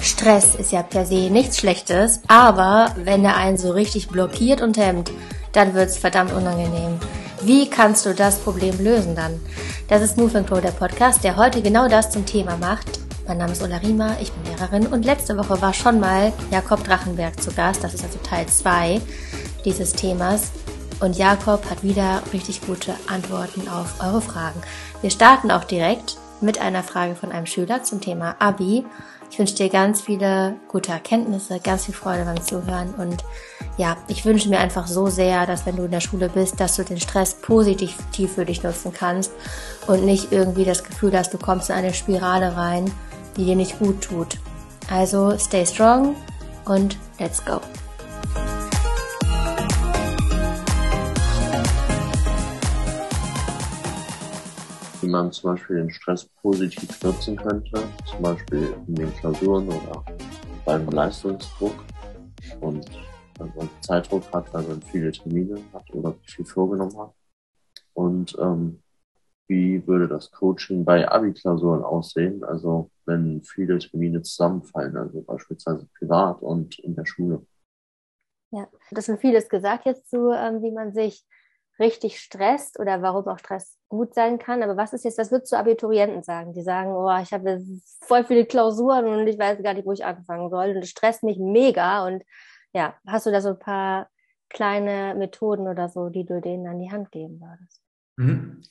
Stress ist ja per se nichts Schlechtes, aber wenn er einen so richtig blockiert und hemmt, dann wird's verdammt unangenehm. Wie kannst du das Problem lösen dann? Das ist Move Pro, der Podcast, der heute genau das zum Thema macht. Mein Name ist Ulla Riemer, ich bin Lehrerin und letzte Woche war schon mal Jakob Drachenberg zu Gast. Das ist also Teil 2 dieses Themas. Und Jakob hat wieder richtig gute Antworten auf eure Fragen. Wir starten auch direkt mit einer Frage von einem Schüler zum Thema Abi. Ich wünsche dir ganz viele gute Erkenntnisse, ganz viel Freude beim Zuhören und ja, ich wünsche mir einfach so sehr, dass wenn du in der Schule bist, dass du den Stress positiv für dich nutzen kannst und nicht irgendwie das Gefühl hast, du kommst in eine Spirale rein, die dir nicht gut tut. Also stay strong und let's go. Wie man zum Beispiel den Stress positiv nutzen könnte, zum Beispiel in den Klausuren oder beim Leistungsdruck und wenn man Zeitdruck hat, weil man viele Termine hat oder viel vorgenommen hat. Und ähm, wie würde das Coaching bei Abi-Klausuren aussehen? Also wenn viele Termine zusammenfallen, also beispielsweise privat und in der Schule. Ja, das sind vieles gesagt jetzt zu, ähm, wie man sich richtig stresst oder warum auch Stress gut sein kann. Aber was ist jetzt, was würdest du Abiturienten sagen? Die sagen, oh, ich habe voll viele Klausuren und ich weiß gar nicht, wo ich anfangen soll und es stresst mich mega. Und ja, hast du da so ein paar kleine Methoden oder so, die du denen an die Hand geben würdest? Mhm.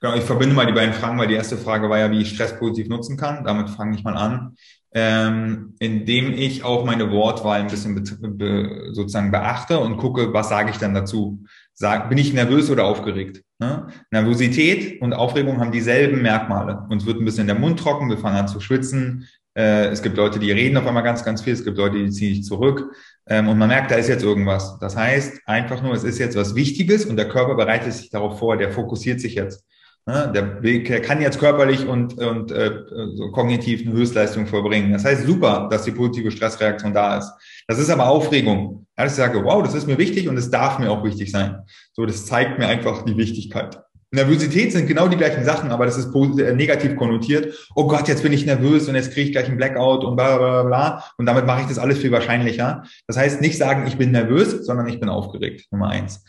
Genau, ich verbinde mal die beiden Fragen, weil die erste Frage war ja, wie ich Stress positiv nutzen kann. Damit fange ich mal an. Ähm, indem ich auch meine Wortwahl ein bisschen be be sozusagen beachte und gucke, was sage ich dann dazu sag, bin ich nervös oder aufgeregt? Ne? Nervosität und Aufregung haben dieselben Merkmale. Uns wird ein bisschen der Mund trocken, wir fangen an zu schwitzen. Äh, es gibt Leute, die reden auf einmal ganz, ganz viel. Es gibt Leute, die ziehen sich zurück. Ähm, und man merkt, da ist jetzt irgendwas. Das heißt einfach nur, es ist jetzt was Wichtiges und der Körper bereitet sich darauf vor, der fokussiert sich jetzt. Ne? Der kann jetzt körperlich und, und äh, so kognitiv eine Höchstleistung vollbringen. Das heißt super, dass die positive Stressreaktion da ist. Das ist aber Aufregung. Ja, dass ich sage, wow, das ist mir wichtig und es darf mir auch wichtig sein. So, das zeigt mir einfach die Wichtigkeit. Nervosität sind genau die gleichen Sachen, aber das ist äh, negativ konnotiert. Oh Gott, jetzt bin ich nervös und jetzt kriege ich gleich einen Blackout und bla bla bla. Und damit mache ich das alles viel wahrscheinlicher. Das heißt, nicht sagen, ich bin nervös, sondern ich bin aufgeregt. Nummer eins.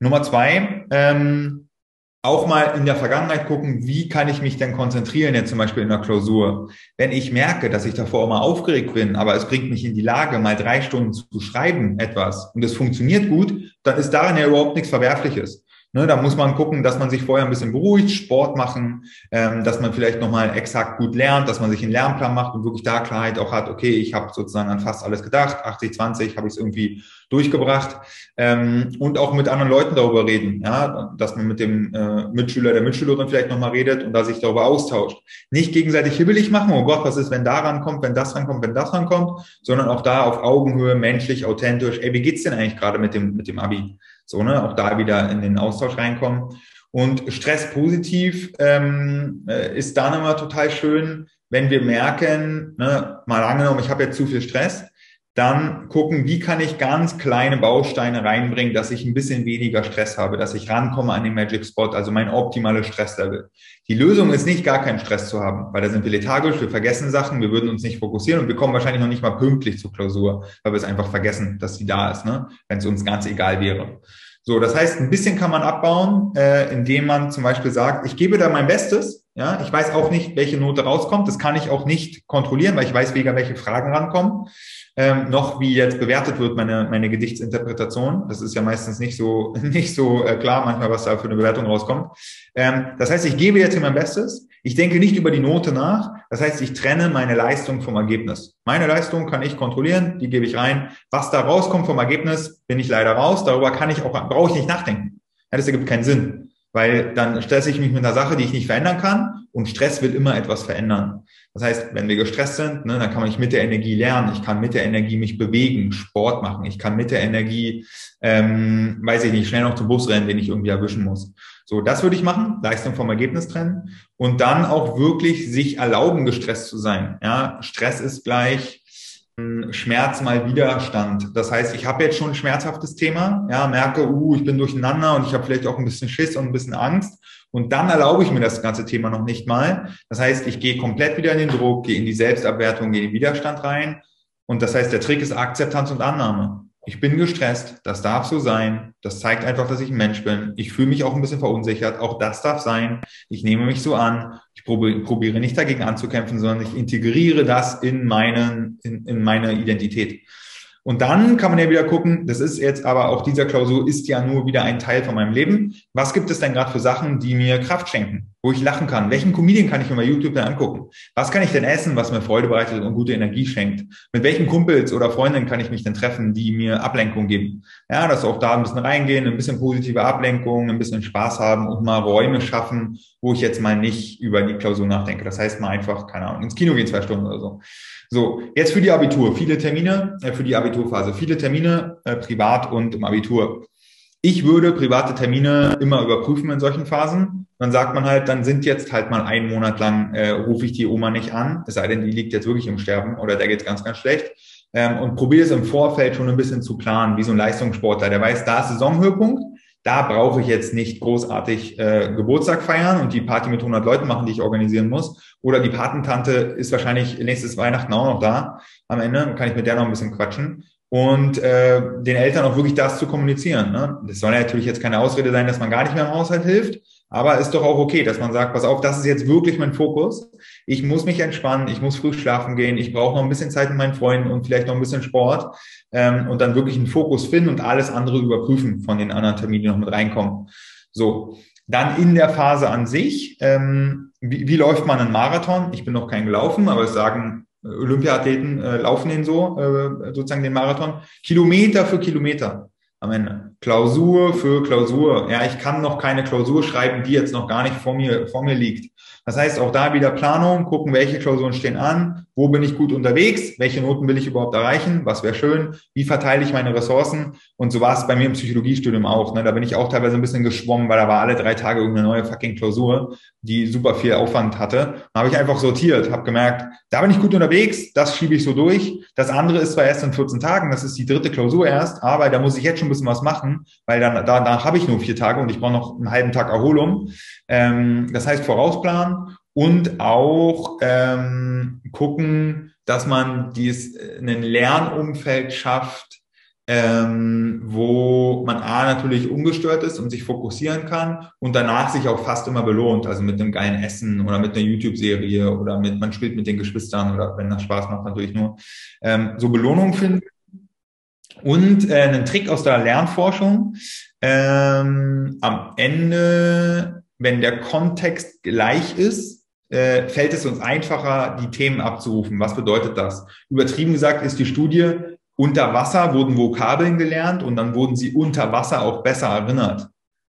Nummer zwei, ähm, auch mal in der Vergangenheit gucken, wie kann ich mich denn konzentrieren, jetzt zum Beispiel in der Klausur. Wenn ich merke, dass ich davor immer aufgeregt bin, aber es bringt mich in die Lage, mal drei Stunden zu schreiben etwas und es funktioniert gut, dann ist darin ja überhaupt nichts Verwerfliches. Ne, da muss man gucken, dass man sich vorher ein bisschen beruhigt, Sport machen, ähm, dass man vielleicht nochmal exakt gut lernt, dass man sich einen Lernplan macht und wirklich da Klarheit auch hat, okay, ich habe sozusagen an fast alles gedacht, 80, 20 habe ich es irgendwie durchgebracht ähm, und auch mit anderen Leuten darüber reden, ja, dass man mit dem äh, Mitschüler, der Mitschülerin vielleicht nochmal redet und da sich darüber austauscht. Nicht gegenseitig hibbelig machen, oh Gott, was ist, wenn da rankommt, wenn das rankommt, wenn das rankommt, sondern auch da auf Augenhöhe, menschlich, authentisch, ey, wie geht's denn eigentlich gerade mit dem, mit dem Abi? So, ne, auch da wieder in den Austausch reinkommen. Und Stress positiv ähm, äh, ist dann immer total schön, wenn wir merken, ne, mal angenommen, ich habe jetzt zu viel Stress, dann gucken, wie kann ich ganz kleine Bausteine reinbringen, dass ich ein bisschen weniger Stress habe, dass ich rankomme an den Magic Spot, also mein optimales Stresslevel. Die Lösung ist nicht, gar keinen Stress zu haben, weil da sind wir lethargisch, wir vergessen Sachen, wir würden uns nicht fokussieren und wir kommen wahrscheinlich noch nicht mal pünktlich zur Klausur, weil wir es einfach vergessen, dass sie da ist, ne? wenn es uns ganz egal wäre. So, das heißt, ein bisschen kann man abbauen, äh, indem man zum Beispiel sagt, ich gebe da mein Bestes. Ja, ich weiß auch nicht, welche Note rauskommt. Das kann ich auch nicht kontrollieren, weil ich weiß weder, welche Fragen rankommen ähm, noch wie jetzt bewertet wird meine, meine Gedichtsinterpretation. Das ist ja meistens nicht so, nicht so äh, klar manchmal, was da für eine Bewertung rauskommt. Ähm, das heißt, ich gebe jetzt hier mein Bestes. Ich denke nicht über die Note nach. Das heißt, ich trenne meine Leistung vom Ergebnis. Meine Leistung kann ich kontrollieren, die gebe ich rein. Was da rauskommt vom Ergebnis, bin ich leider raus. Darüber kann ich auch, brauche ich nicht nachdenken. Ja, das ergibt keinen Sinn. Weil dann stresse ich mich mit einer Sache, die ich nicht verändern kann. Und Stress will immer etwas verändern. Das heißt, wenn wir gestresst sind, ne, dann kann ich mit der Energie lernen, ich kann mit der Energie mich bewegen, Sport machen, ich kann mit der Energie, ähm, weiß ich nicht, schnell noch zum Bus rennen, den ich irgendwie erwischen muss. So, das würde ich machen, Leistung vom Ergebnis trennen und dann auch wirklich sich erlauben, gestresst zu sein. Ja, Stress ist gleich, Schmerz mal Widerstand. Das heißt, ich habe jetzt schon ein schmerzhaftes Thema, ja, merke, uh, ich bin durcheinander und ich habe vielleicht auch ein bisschen Schiss und ein bisschen Angst. Und dann erlaube ich mir das ganze Thema noch nicht mal. Das heißt, ich gehe komplett wieder in den Druck, gehe in die Selbstabwertung, gehe in den Widerstand rein. Und das heißt, der Trick ist Akzeptanz und Annahme. Ich bin gestresst, das darf so sein. Das zeigt einfach, dass ich ein Mensch bin. Ich fühle mich auch ein bisschen verunsichert, auch das darf sein. Ich nehme mich so an. Ich probiere nicht dagegen anzukämpfen, sondern ich integriere das in, meinen, in, in meine Identität. Und dann kann man ja wieder gucken, das ist jetzt aber auch dieser Klausur ist ja nur wieder ein Teil von meinem Leben. Was gibt es denn gerade für Sachen, die mir Kraft schenken, wo ich lachen kann? Welchen Comedian kann ich mir bei YouTube dann angucken? Was kann ich denn essen, was mir Freude bereitet und gute Energie schenkt? Mit welchen Kumpels oder Freundinnen kann ich mich denn treffen, die mir Ablenkung geben? Ja, dass auch da ein bisschen reingehen, ein bisschen positive Ablenkung, ein bisschen Spaß haben und mal Räume schaffen, wo ich jetzt mal nicht über die Klausur nachdenke. Das heißt mal einfach, keine Ahnung, ins Kino gehen zwei Stunden oder so. So, jetzt für die Abitur, viele Termine, äh, für die Abiturphase, viele Termine äh, privat und im Abitur. Ich würde private Termine immer überprüfen in solchen Phasen. Dann sagt man halt, dann sind jetzt halt mal einen Monat lang, äh, rufe ich die Oma nicht an, es sei denn, die liegt jetzt wirklich im Sterben oder der geht's ganz, ganz schlecht. Ähm, und probiere es im Vorfeld schon ein bisschen zu planen, wie so ein Leistungssportler. Der weiß, da ist Saisonhöhepunkt, da brauche ich jetzt nicht großartig äh, Geburtstag feiern und die Party mit 100 Leuten machen, die ich organisieren muss. Oder die Patentante ist wahrscheinlich nächstes Weihnachten auch noch da. Am Ende kann ich mit der noch ein bisschen quatschen und äh, den Eltern auch wirklich das zu kommunizieren. Ne? Das soll ja natürlich jetzt keine Ausrede sein, dass man gar nicht mehr im Haushalt hilft, aber ist doch auch okay, dass man sagt, pass auf, das ist jetzt wirklich mein Fokus. Ich muss mich entspannen, ich muss früh schlafen gehen, ich brauche noch ein bisschen Zeit mit meinen Freunden und vielleicht noch ein bisschen Sport ähm, und dann wirklich einen Fokus finden und alles andere überprüfen von den anderen Terminen, die noch mit reinkommen. So, dann in der Phase an sich, ähm, wie, wie läuft man einen Marathon? Ich bin noch kein gelaufen, aber es sagen äh, Olympiathleten äh, laufen den so, äh, sozusagen den Marathon, Kilometer für Kilometer am Ende. Klausur für Klausur. Ja, ich kann noch keine Klausur schreiben, die jetzt noch gar nicht vor mir, vor mir liegt. Das heißt, auch da wieder Planung, gucken, welche Klausuren stehen an, wo bin ich gut unterwegs, welche Noten will ich überhaupt erreichen, was wäre schön, wie verteile ich meine Ressourcen und so war es bei mir im Psychologiestudium auch. Ne? Da bin ich auch teilweise ein bisschen geschwommen, weil da war alle drei Tage irgendeine neue fucking Klausur, die super viel Aufwand hatte. Da habe ich einfach sortiert, habe gemerkt, da bin ich gut unterwegs, das schiebe ich so durch. Das andere ist zwar erst in 14 Tagen, das ist die dritte Klausur erst, aber da muss ich jetzt schon ein bisschen was machen, weil dann da, da habe ich nur vier Tage und ich brauche noch einen halben Tag Erholung. Ähm, das heißt vorausplanen und auch ähm, gucken, dass man dies ein Lernumfeld schafft, ähm, wo man A natürlich ungestört ist und sich fokussieren kann und danach sich auch fast immer belohnt, also mit einem geilen Essen oder mit einer YouTube-Serie oder mit, man spielt mit den Geschwistern oder wenn das Spaß macht natürlich nur, ähm, so Belohnung finden. Und äh, einen Trick aus der Lernforschung, ähm, am Ende, wenn der Kontext gleich ist, äh, fällt es uns einfacher, die Themen abzurufen. Was bedeutet das? Übertrieben gesagt ist die Studie, unter Wasser wurden Vokabeln gelernt und dann wurden sie unter Wasser auch besser erinnert.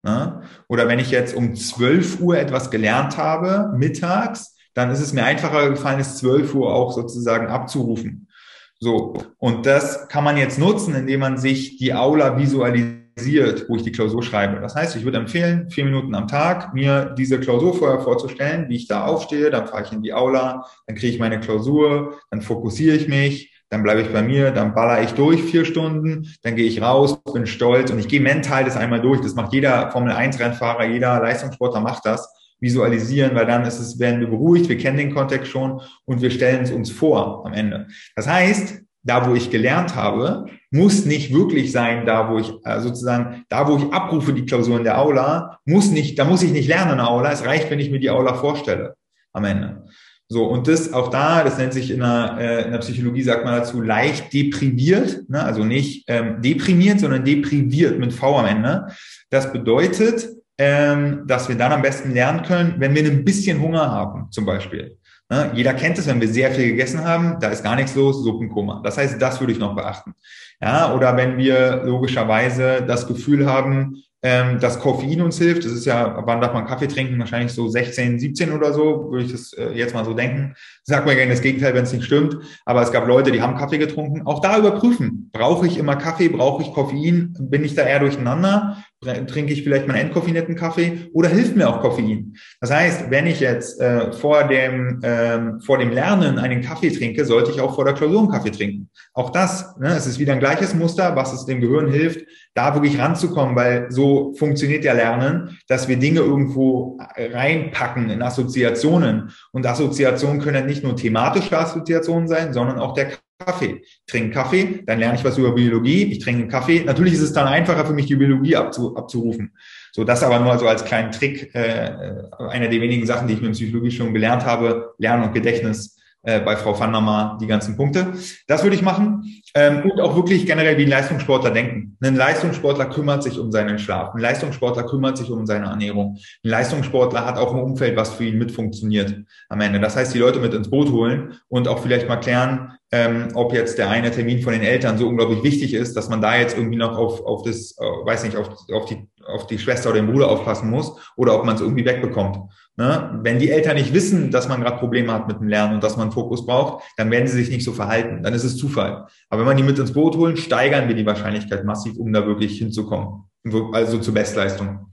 Ne? Oder wenn ich jetzt um 12 Uhr etwas gelernt habe, mittags, dann ist es mir einfacher gefallen, es 12 Uhr auch sozusagen abzurufen. So. Und das kann man jetzt nutzen, indem man sich die Aula visualisiert, wo ich die Klausur schreibe. Das heißt, ich würde empfehlen, vier Minuten am Tag mir diese Klausur vorher vorzustellen, wie ich da aufstehe, dann fahre ich in die Aula, dann kriege ich meine Klausur, dann fokussiere ich mich, dann bleibe ich bei mir, dann baller ich durch vier Stunden, dann gehe ich raus, bin stolz und ich gehe mental das einmal durch. Das macht jeder Formel 1 Rennfahrer, jeder Leistungssportler macht das visualisieren, weil dann ist es, werden wir beruhigt, wir kennen den Kontext schon und wir stellen es uns vor am Ende. Das heißt, da wo ich gelernt habe, muss nicht wirklich sein, da wo ich äh, sozusagen, da wo ich abrufe die Klausur in der Aula, muss nicht, da muss ich nicht lernen in der Aula. Es reicht, wenn ich mir die Aula vorstelle am Ende. So, und das auch da, das nennt sich in der, äh, in der Psychologie, sagt man dazu, leicht depriviert, ne? also nicht ähm, deprimiert, sondern depriviert mit V am Ende. Das bedeutet, ähm, dass wir dann am besten lernen können, wenn wir ein bisschen Hunger haben, zum Beispiel. Ne? Jeder kennt es, wenn wir sehr viel gegessen haben, da ist gar nichts los, Suppenkoma. Das heißt, das würde ich noch beachten. Ja, oder wenn wir logischerweise das Gefühl haben, ähm, dass Koffein uns hilft. Das ist ja, wann darf man Kaffee trinken? Wahrscheinlich so 16, 17 oder so, würde ich das äh, jetzt mal so denken. Sag mir gerne das Gegenteil, wenn es nicht stimmt. Aber es gab Leute, die haben Kaffee getrunken. Auch da überprüfen. Brauche ich immer Kaffee? Brauche ich Koffein? Bin ich da eher durcheinander? Trinke ich vielleicht meinen entkoffinierten Kaffee? Oder hilft mir auch Koffein? Das heißt, wenn ich jetzt äh, vor, dem, ähm, vor dem Lernen einen Kaffee trinke, sollte ich auch vor der Klausur einen Kaffee trinken. Auch das, ne, es ist wieder ein gleiches Muster, was es dem Gehirn hilft, da wirklich ranzukommen, weil so funktioniert ja Lernen, dass wir Dinge irgendwo reinpacken in Assoziationen. Und Assoziationen können ja nicht nur thematische Assoziationen sein, sondern auch der Kaffee. Ich trinke Kaffee, dann lerne ich was über Biologie, ich trinke Kaffee. Natürlich ist es dann einfacher für mich, die Biologie abzu, abzurufen. So, das aber nur so als kleinen Trick, äh, einer der wenigen Sachen, die ich mit Psychologie schon gelernt habe, Lernen und Gedächtnis äh, bei Frau van der Maar die ganzen Punkte. Das würde ich machen. Ähm, und auch wirklich generell wie ein Leistungssportler denken. Ein Leistungssportler kümmert sich um seinen Schlaf. Ein Leistungssportler kümmert sich um seine Ernährung. Ein Leistungssportler hat auch ein Umfeld, was für ihn mit funktioniert am Ende. Das heißt, die Leute mit ins Boot holen und auch vielleicht mal klären, ähm, ob jetzt der eine Termin von den Eltern so unglaublich wichtig ist, dass man da jetzt irgendwie noch auf, auf das, äh, weiß nicht, auf, auf, die, auf die Schwester oder den Bruder aufpassen muss oder ob man es irgendwie wegbekommt. Ne? Wenn die Eltern nicht wissen, dass man gerade Probleme hat mit dem Lernen und dass man Fokus braucht, dann werden sie sich nicht so verhalten. Dann ist es Zufall. Aber wenn man die mit ins Boot holen, steigern wir die Wahrscheinlichkeit massiv, um da wirklich hinzukommen. Also zur Bestleistung.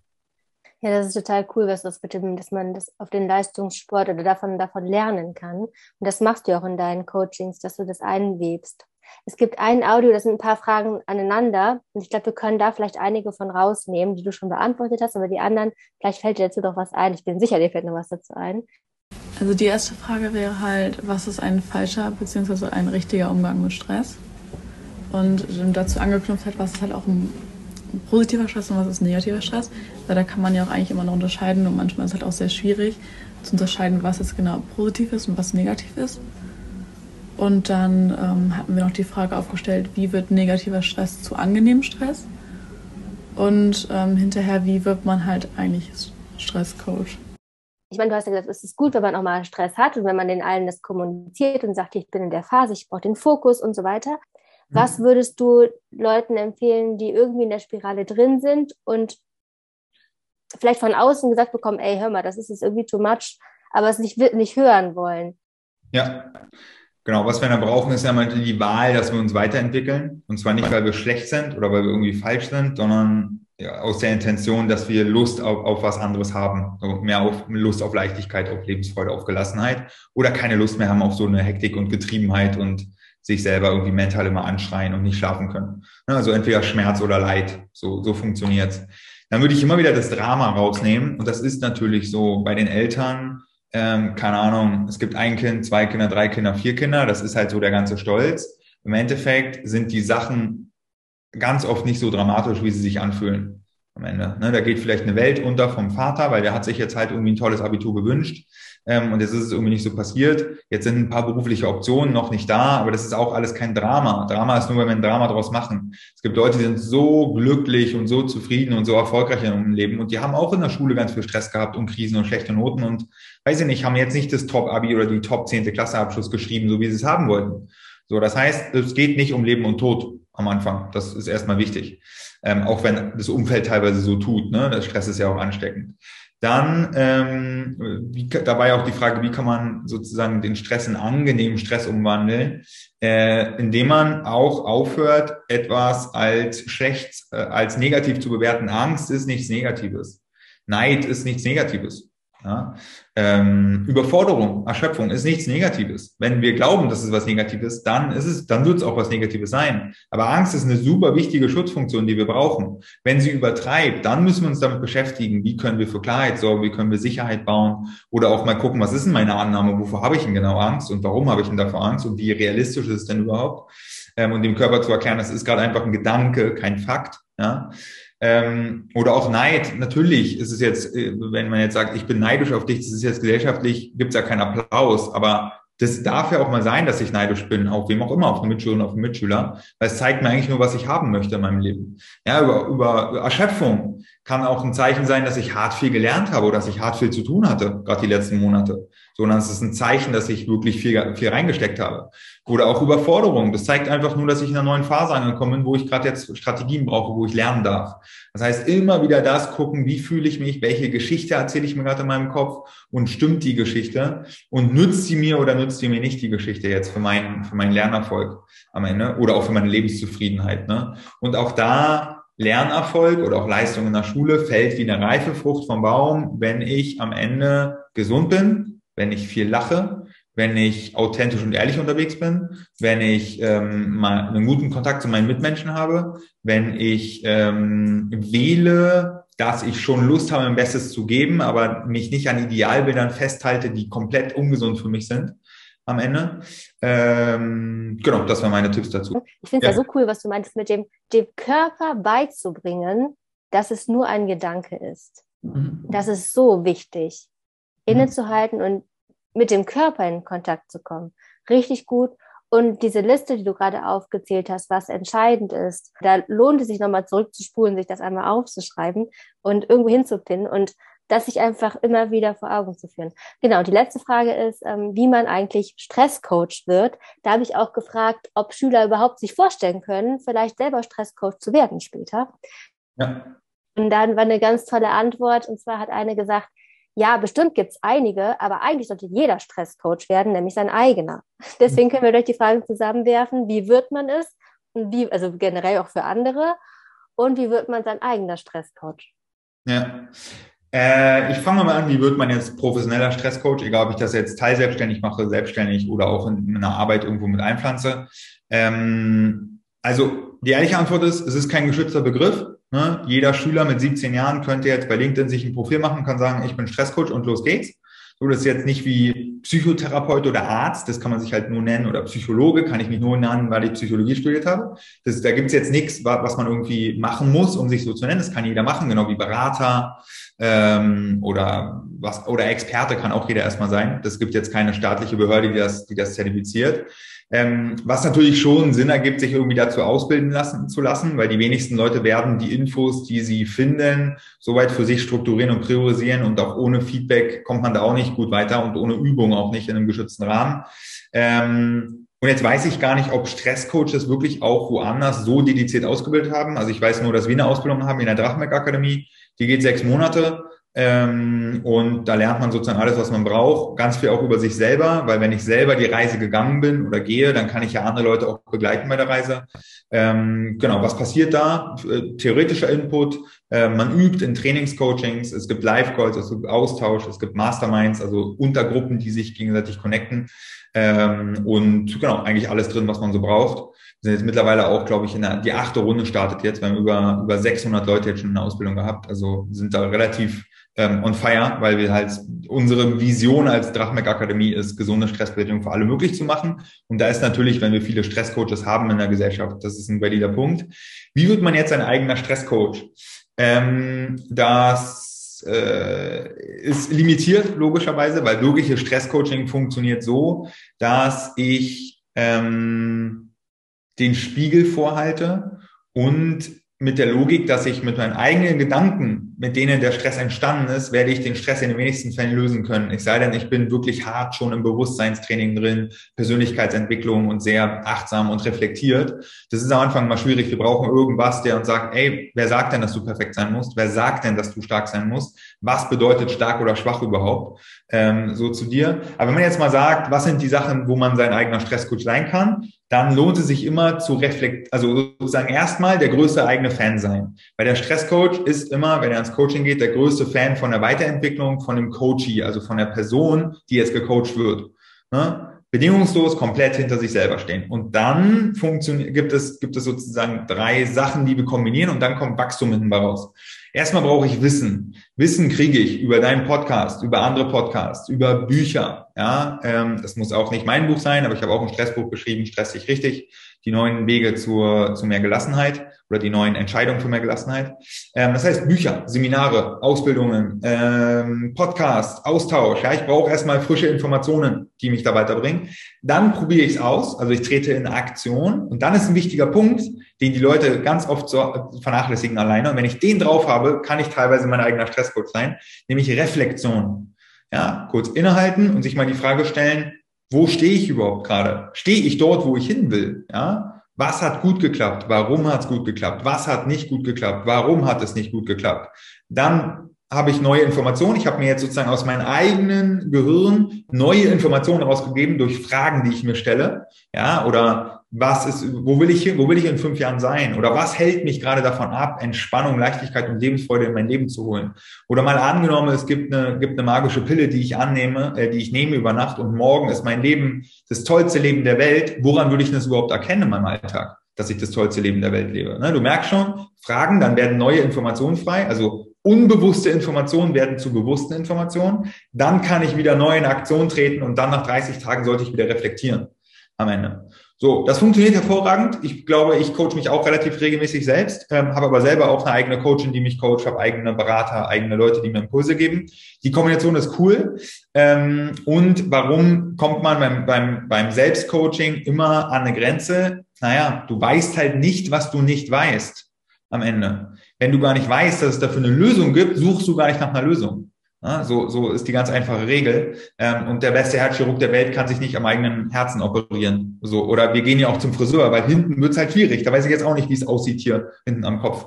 Ja, das ist total cool, was das mit dem, dass man das auf den Leistungssport oder davon, davon lernen kann. Und das machst du auch in deinen Coachings, dass du das einwebst. Es gibt ein Audio, das sind ein paar Fragen aneinander. Und ich glaube, wir können da vielleicht einige von rausnehmen, die du schon beantwortet hast, aber die anderen, vielleicht fällt dir dazu doch was ein. Ich bin sicher, dir fällt noch was dazu ein. Also die erste Frage wäre halt, was ist ein falscher bzw. ein richtiger Umgang mit Stress? Und dazu angeknüpft halt, was ist halt auch ein positiver Stress und was ist negativer Stress? Weil da kann man ja auch eigentlich immer noch unterscheiden und manchmal ist es halt auch sehr schwierig zu unterscheiden, was jetzt genau positiv ist und was negativ ist. Und dann ähm, hatten wir noch die Frage aufgestellt, wie wird negativer Stress zu angenehmem Stress? Und ähm, hinterher, wie wird man halt eigentlich Stresscoach? Ich meine, du hast ja gesagt, es ist gut, wenn man auch mal Stress hat und wenn man den allen das kommuniziert und sagt, ich bin in der Phase, ich brauche den Fokus und so weiter. Was mhm. würdest du Leuten empfehlen, die irgendwie in der Spirale drin sind und vielleicht von außen gesagt bekommen, ey, hör mal, das ist jetzt irgendwie too much, aber es nicht, nicht hören wollen? Ja, Genau, was wir dann brauchen, ist ja mal die Wahl, dass wir uns weiterentwickeln. Und zwar nicht, weil wir schlecht sind oder weil wir irgendwie falsch sind, sondern ja, aus der Intention, dass wir Lust auf, auf was anderes haben. So mehr auf Lust auf Leichtigkeit, auf Lebensfreude, auf Gelassenheit. Oder keine Lust mehr haben auf so eine Hektik und Getriebenheit und sich selber irgendwie mental immer anschreien und nicht schlafen können. Also entweder Schmerz oder Leid. So, so funktioniert's. Dann würde ich immer wieder das Drama rausnehmen. Und das ist natürlich so bei den Eltern, ähm, keine Ahnung, es gibt ein Kind, zwei Kinder, drei Kinder, vier Kinder, das ist halt so der ganze Stolz. Im Endeffekt sind die Sachen ganz oft nicht so dramatisch, wie sie sich anfühlen am Ende. Ne, da geht vielleicht eine Welt unter vom Vater, weil der hat sich jetzt halt irgendwie ein tolles Abitur gewünscht. Ähm, und jetzt ist es irgendwie nicht so passiert. Jetzt sind ein paar berufliche Optionen noch nicht da, aber das ist auch alles kein Drama. Drama ist nur, wenn wir ein Drama draus machen. Es gibt Leute, die sind so glücklich und so zufrieden und so erfolgreich in ihrem Leben und die haben auch in der Schule ganz viel Stress gehabt und Krisen und schlechte Noten und weiß ich nicht, haben jetzt nicht das Top-Abi oder die Top 10. Klasseabschluss geschrieben, so wie sie es haben wollten. So, das heißt, es geht nicht um Leben und Tod am Anfang. Das ist erstmal wichtig. Ähm, auch wenn das Umfeld teilweise so tut. Ne? Der Stress ist ja auch ansteckend. Dann ähm, wie, dabei auch die Frage, wie kann man sozusagen den Stress in angenehmen Stress umwandeln, äh, indem man auch aufhört, etwas als schlecht, äh, als negativ zu bewerten. Angst ist nichts Negatives. Neid ist nichts Negatives. Ja? Ähm, Überforderung, Erschöpfung ist nichts Negatives. Wenn wir glauben, dass es was Negatives, dann ist es, dann wird es auch was Negatives sein. Aber Angst ist eine super wichtige Schutzfunktion, die wir brauchen. Wenn sie übertreibt, dann müssen wir uns damit beschäftigen, wie können wir für Klarheit sorgen, wie können wir Sicherheit bauen oder auch mal gucken, was ist denn meine Annahme, wovor habe ich denn genau Angst und warum habe ich denn davor Angst und wie realistisch ist es denn überhaupt? Ähm, und dem Körper zu erklären, das ist gerade einfach ein Gedanke, kein Fakt. Ja? Ähm, oder auch Neid. Natürlich ist es jetzt, äh, wenn man jetzt sagt, ich bin neidisch auf dich, das ist jetzt gesellschaftlich, gibt es ja keinen Applaus. Aber das darf ja auch mal sein, dass ich neidisch bin, auf wem auch immer, auf eine Mitschülerin, auf einen Mitschüler, weil es zeigt mir eigentlich nur, was ich haben möchte in meinem Leben. Ja, über, über Erschöpfung. Kann auch ein Zeichen sein, dass ich hart viel gelernt habe oder dass ich hart viel zu tun hatte, gerade die letzten Monate. Sondern es ist ein Zeichen, dass ich wirklich viel, viel reingesteckt habe. Oder auch Überforderung. Das zeigt einfach nur, dass ich in einer neuen Phase angekommen bin, wo ich gerade jetzt Strategien brauche, wo ich lernen darf. Das heißt, immer wieder das gucken, wie fühle ich mich, welche Geschichte erzähle ich mir gerade in meinem Kopf und stimmt die Geschichte und nützt sie mir oder nützt sie mir nicht die Geschichte jetzt für meinen, für meinen Lernerfolg am Ende oder auch für meine Lebenszufriedenheit. Ne? Und auch da Lernerfolg oder auch Leistung in der Schule fällt wie eine reife Frucht vom Baum, wenn ich am Ende gesund bin, wenn ich viel lache, wenn ich authentisch und ehrlich unterwegs bin, wenn ich ähm, mal einen guten Kontakt zu meinen Mitmenschen habe, wenn ich ähm, wähle, dass ich schon Lust habe, mein Bestes zu geben, aber mich nicht an Idealbildern festhalte, die komplett ungesund für mich sind am Ende. Ähm, genau, das waren meine Tipps dazu. Ich finde es ja. ja. so cool, was du meintest, mit dem, dem Körper beizubringen, dass es nur ein Gedanke ist. Mhm. Das ist so wichtig, mhm. innezuhalten und mit dem Körper in Kontakt zu kommen. Richtig gut. Und diese Liste, die du gerade aufgezählt hast, was entscheidend ist, da lohnt es sich nochmal zurückzuspulen, sich das einmal aufzuschreiben und irgendwo hinzupinnen. Und das sich einfach immer wieder vor Augen zu führen. Genau, die letzte Frage ist, ähm, wie man eigentlich Stresscoach wird. Da habe ich auch gefragt, ob Schüler überhaupt sich vorstellen können, vielleicht selber Stresscoach zu werden später. Ja. Und dann war eine ganz tolle Antwort, und zwar hat eine gesagt, ja, bestimmt gibt es einige, aber eigentlich sollte jeder Stresscoach werden, nämlich sein eigener. Deswegen können wir durch die Fragen zusammenwerfen, wie wird man es und wie, also generell auch für andere und wie wird man sein eigener Stresscoach? Ja, äh, ich fange mal an, wie wird man jetzt professioneller Stresscoach, egal ob ich das jetzt teilselbstständig mache, selbstständig oder auch in, in einer Arbeit irgendwo mit einpflanze. Ähm, also die ehrliche Antwort ist, es ist kein geschützter Begriff. Ne? Jeder Schüler mit 17 Jahren könnte jetzt bei LinkedIn sich ein Profil machen, kann sagen, ich bin Stresscoach und los geht's. So, das ist jetzt nicht wie Psychotherapeut oder Arzt, das kann man sich halt nur nennen, oder Psychologe kann ich mich nur nennen, weil ich Psychologie studiert habe. Das, da gibt's jetzt nichts, was man irgendwie machen muss, um sich so zu nennen. Das kann jeder machen, genau wie Berater ähm, oder was oder Experte kann auch jeder erstmal sein. Das gibt jetzt keine staatliche Behörde, die das, die das zertifiziert. Ähm, was natürlich schon Sinn ergibt, sich irgendwie dazu ausbilden lassen, zu lassen, weil die wenigsten Leute werden die Infos, die sie finden, soweit für sich strukturieren und priorisieren und auch ohne Feedback kommt man da auch nicht gut weiter und ohne Übung auch nicht in einem geschützten Rahmen. Ähm, und jetzt weiß ich gar nicht, ob Stresscoaches wirklich auch woanders so dediziert ausgebildet haben. Also ich weiß nur, dass wir eine Ausbildung haben in der Drachmeck Akademie. Die geht sechs Monate. Ähm, und da lernt man sozusagen alles, was man braucht. Ganz viel auch über sich selber, weil wenn ich selber die Reise gegangen bin oder gehe, dann kann ich ja andere Leute auch begleiten bei der Reise. Ähm, genau, was passiert da? Äh, theoretischer Input. Äh, man übt in Trainingscoachings. Es gibt Live-Calls, es gibt Austausch, es gibt Masterminds, also Untergruppen, die sich gegenseitig connecten. Ähm, und genau, eigentlich alles drin, was man so braucht. Wir sind jetzt mittlerweile auch, glaube ich, in der, die achte Runde startet jetzt. Wir haben über, über 600 Leute jetzt schon in der Ausbildung gehabt. Also sind da relativ ähm, on fire, weil wir halt unsere Vision als Drachmeck Akademie ist, gesunde Stressbewältigung für alle möglich zu machen. Und da ist natürlich, wenn wir viele Stresscoaches haben in der Gesellschaft, das ist ein valider Punkt. Wie wird man jetzt ein eigener Stresscoach? Ähm, das äh, ist limitiert logischerweise, weil wirkliches Stresscoaching funktioniert so, dass ich ähm, den Spiegel vorhalte und mit der Logik, dass ich mit meinen eigenen Gedanken, mit denen der Stress entstanden ist, werde ich den Stress in den wenigsten Fällen lösen können. Ich sei denn, ich bin wirklich hart schon im Bewusstseinstraining drin, Persönlichkeitsentwicklung und sehr achtsam und reflektiert. Das ist am Anfang mal schwierig. Wir brauchen irgendwas, der uns sagt, ey, wer sagt denn, dass du perfekt sein musst? Wer sagt denn, dass du stark sein musst? Was bedeutet stark oder schwach überhaupt? Ähm, so zu dir. Aber wenn man jetzt mal sagt, was sind die Sachen, wo man sein eigener Stresscoach sein kann, dann lohnt es sich immer zu reflektieren, also sozusagen erstmal der größte eigene Fan sein. Weil der Stresscoach ist immer, wenn er ins Coaching geht, der größte Fan von der Weiterentwicklung von dem Coachee, also von der Person, die jetzt gecoacht wird. Ne? Bedingungslos komplett hinter sich selber stehen. Und dann funktioniert, gibt es, gibt es sozusagen drei Sachen, die wir kombinieren und dann kommt Wachstum hinten raus. Erstmal brauche ich Wissen. Wissen kriege ich über deinen Podcast, über andere Podcasts, über Bücher. Ja, ähm, das muss auch nicht mein Buch sein, aber ich habe auch ein Stressbuch geschrieben, Stress dich richtig. die neuen Wege zur, zu mehr Gelassenheit oder die neuen Entscheidungen für mehr Gelassenheit. Ähm, das heißt Bücher, Seminare, Ausbildungen, ähm, Podcast, Austausch. Ja, ich brauche erstmal frische Informationen, die mich da weiterbringen. Dann probiere ich es aus, also ich trete in Aktion. Und dann ist ein wichtiger Punkt, den die Leute ganz oft so vernachlässigen alleine. Und wenn ich den drauf habe, kann ich teilweise mein eigener Stresscoach sein, nämlich Reflexion. Ja, kurz innehalten und sich mal die Frage stellen, wo stehe ich überhaupt gerade? Stehe ich dort, wo ich hin will? Ja, was hat gut geklappt? Warum hat es gut geklappt? Was hat nicht gut geklappt? Warum hat es nicht gut geklappt? Dann habe ich neue Informationen. Ich habe mir jetzt sozusagen aus meinem eigenen Gehirn neue Informationen rausgegeben durch Fragen, die ich mir stelle. Ja, oder was ist, wo will ich wo will ich in fünf Jahren sein? Oder was hält mich gerade davon ab, Entspannung, Leichtigkeit und Lebensfreude in mein Leben zu holen? Oder mal angenommen, es gibt eine, gibt eine magische Pille, die ich annehme, äh, die ich nehme über Nacht und morgen ist mein Leben das tollste Leben der Welt. Woran würde ich das überhaupt erkennen in meinem Alltag, dass ich das tollste Leben der Welt lebe? Ne? Du merkst schon, Fragen, dann werden neue Informationen frei, also unbewusste Informationen werden zu bewussten Informationen. Dann kann ich wieder neu in Aktion treten und dann nach 30 Tagen sollte ich wieder reflektieren am Ende. So, das funktioniert hervorragend. Ich glaube, ich coach mich auch relativ regelmäßig selbst, ähm, habe aber selber auch eine eigene Coachin, die mich coacht, habe eigene Berater, eigene Leute, die mir Impulse geben. Die Kombination ist cool. Ähm, und warum kommt man beim, beim, beim Selbstcoaching immer an eine Grenze? Naja, du weißt halt nicht, was du nicht weißt am Ende. Wenn du gar nicht weißt, dass es dafür eine Lösung gibt, suchst du gar nicht nach einer Lösung. Ja, so, so ist die ganz einfache Regel. Ähm, und der beste Herzchirurg der Welt kann sich nicht am eigenen Herzen operieren. So, oder wir gehen ja auch zum Friseur, weil hinten wird's halt schwierig. Da weiß ich jetzt auch nicht, wie es aussieht hier hinten am Kopf.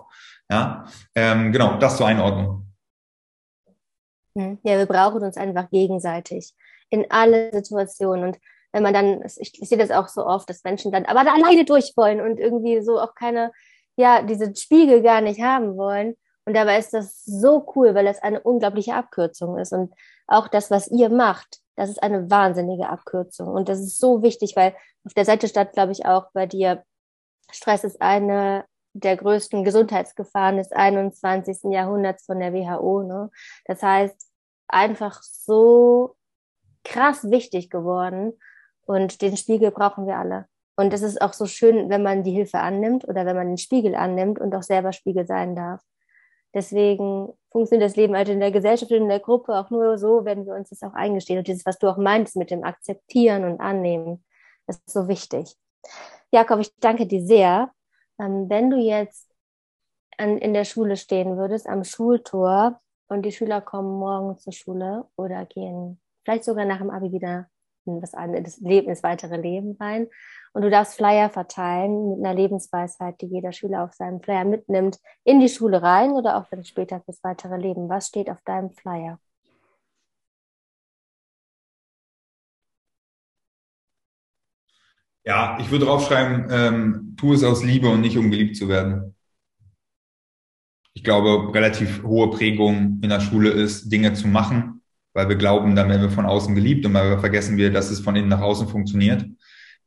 Ja, ähm, genau, das zur Einordnung. Hm. Ja, wir brauchen uns einfach gegenseitig in alle Situationen. Und wenn man dann, ich, ich sehe das auch so oft, dass Menschen dann aber da alleine durch wollen und irgendwie so auch keine, ja, diese Spiegel gar nicht haben wollen und dabei ist das so cool, weil das eine unglaubliche Abkürzung ist. Und auch das, was ihr macht, das ist eine wahnsinnige Abkürzung. Und das ist so wichtig, weil auf der Seite stand, glaube ich, auch bei dir, Stress ist eine der größten Gesundheitsgefahren des 21. Jahrhunderts von der WHO. Ne? Das heißt, einfach so krass wichtig geworden. Und den Spiegel brauchen wir alle. Und es ist auch so schön, wenn man die Hilfe annimmt oder wenn man den Spiegel annimmt und auch selber Spiegel sein darf. Deswegen funktioniert das Leben halt in der Gesellschaft und in der Gruppe auch nur so, wenn wir uns das auch eingestehen. Und dieses, was du auch meinst mit dem Akzeptieren und Annehmen, das ist so wichtig. Jakob, ich danke dir sehr. Ähm, wenn du jetzt an, in der Schule stehen würdest, am Schultor, und die Schüler kommen morgen zur Schule oder gehen vielleicht sogar nach dem Abi wieder in das, das Leben, ins weitere Leben rein und du darfst Flyer verteilen mit einer Lebensweisheit, die jeder Schüler auf seinem Flyer mitnimmt, in die Schule rein oder auch dann später fürs weitere Leben. Was steht auf deinem Flyer? Ja, ich würde draufschreiben, ähm, tu es aus Liebe und nicht um geliebt zu werden. Ich glaube, relativ hohe Prägung in der Schule ist, Dinge zu machen, weil wir glauben, dann werden wir von außen geliebt und wir vergessen wir, dass es von innen nach außen funktioniert.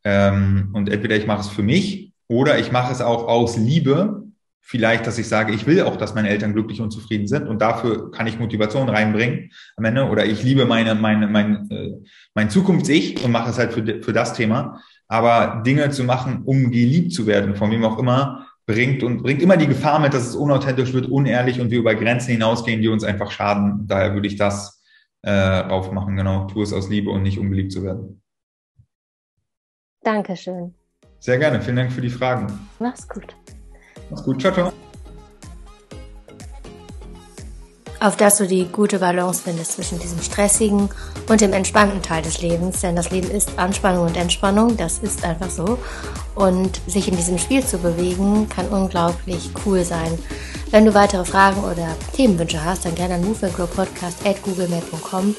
Ähm, und entweder ich mache es für mich oder ich mache es auch aus Liebe. Vielleicht, dass ich sage, ich will auch, dass meine Eltern glücklich und zufrieden sind und dafür kann ich Motivation reinbringen am Ende. Oder ich liebe meine, meine, mein, äh, mein Zukunfts-Ich und mache es halt für, für das Thema. Aber Dinge zu machen, um geliebt zu werden, von wem auch immer, bringt und bringt immer die Gefahr mit, dass es unauthentisch wird, unehrlich und wir über Grenzen hinausgehen, die uns einfach schaden. Daher würde ich das äh, aufmachen, genau. Tu es aus Liebe und nicht um geliebt zu werden. Dankeschön. Sehr gerne. Vielen Dank für die Fragen. Mach's gut. Mach's gut. Ciao, ciao. Auf dass du die gute Balance findest zwischen diesem stressigen und dem entspannten Teil des Lebens. Denn das Leben ist Anspannung und Entspannung. Das ist einfach so. Und sich in diesem Spiel zu bewegen, kann unglaublich cool sein. Wenn du weitere Fragen oder Themenwünsche hast, dann gerne an moveandgrowpodcast.googlemail.com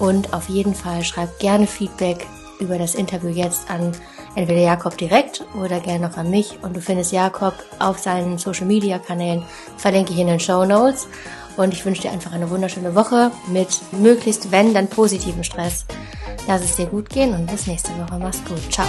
und auf jeden Fall schreib gerne Feedback über das Interview jetzt an entweder Jakob direkt oder gerne noch an mich. Und du findest Jakob auf seinen Social Media Kanälen, verlinke ich in den Show Notes. Und ich wünsche dir einfach eine wunderschöne Woche mit möglichst, wenn, dann positiven Stress. Lass es dir gut gehen und bis nächste Woche. Mach's gut. Ciao.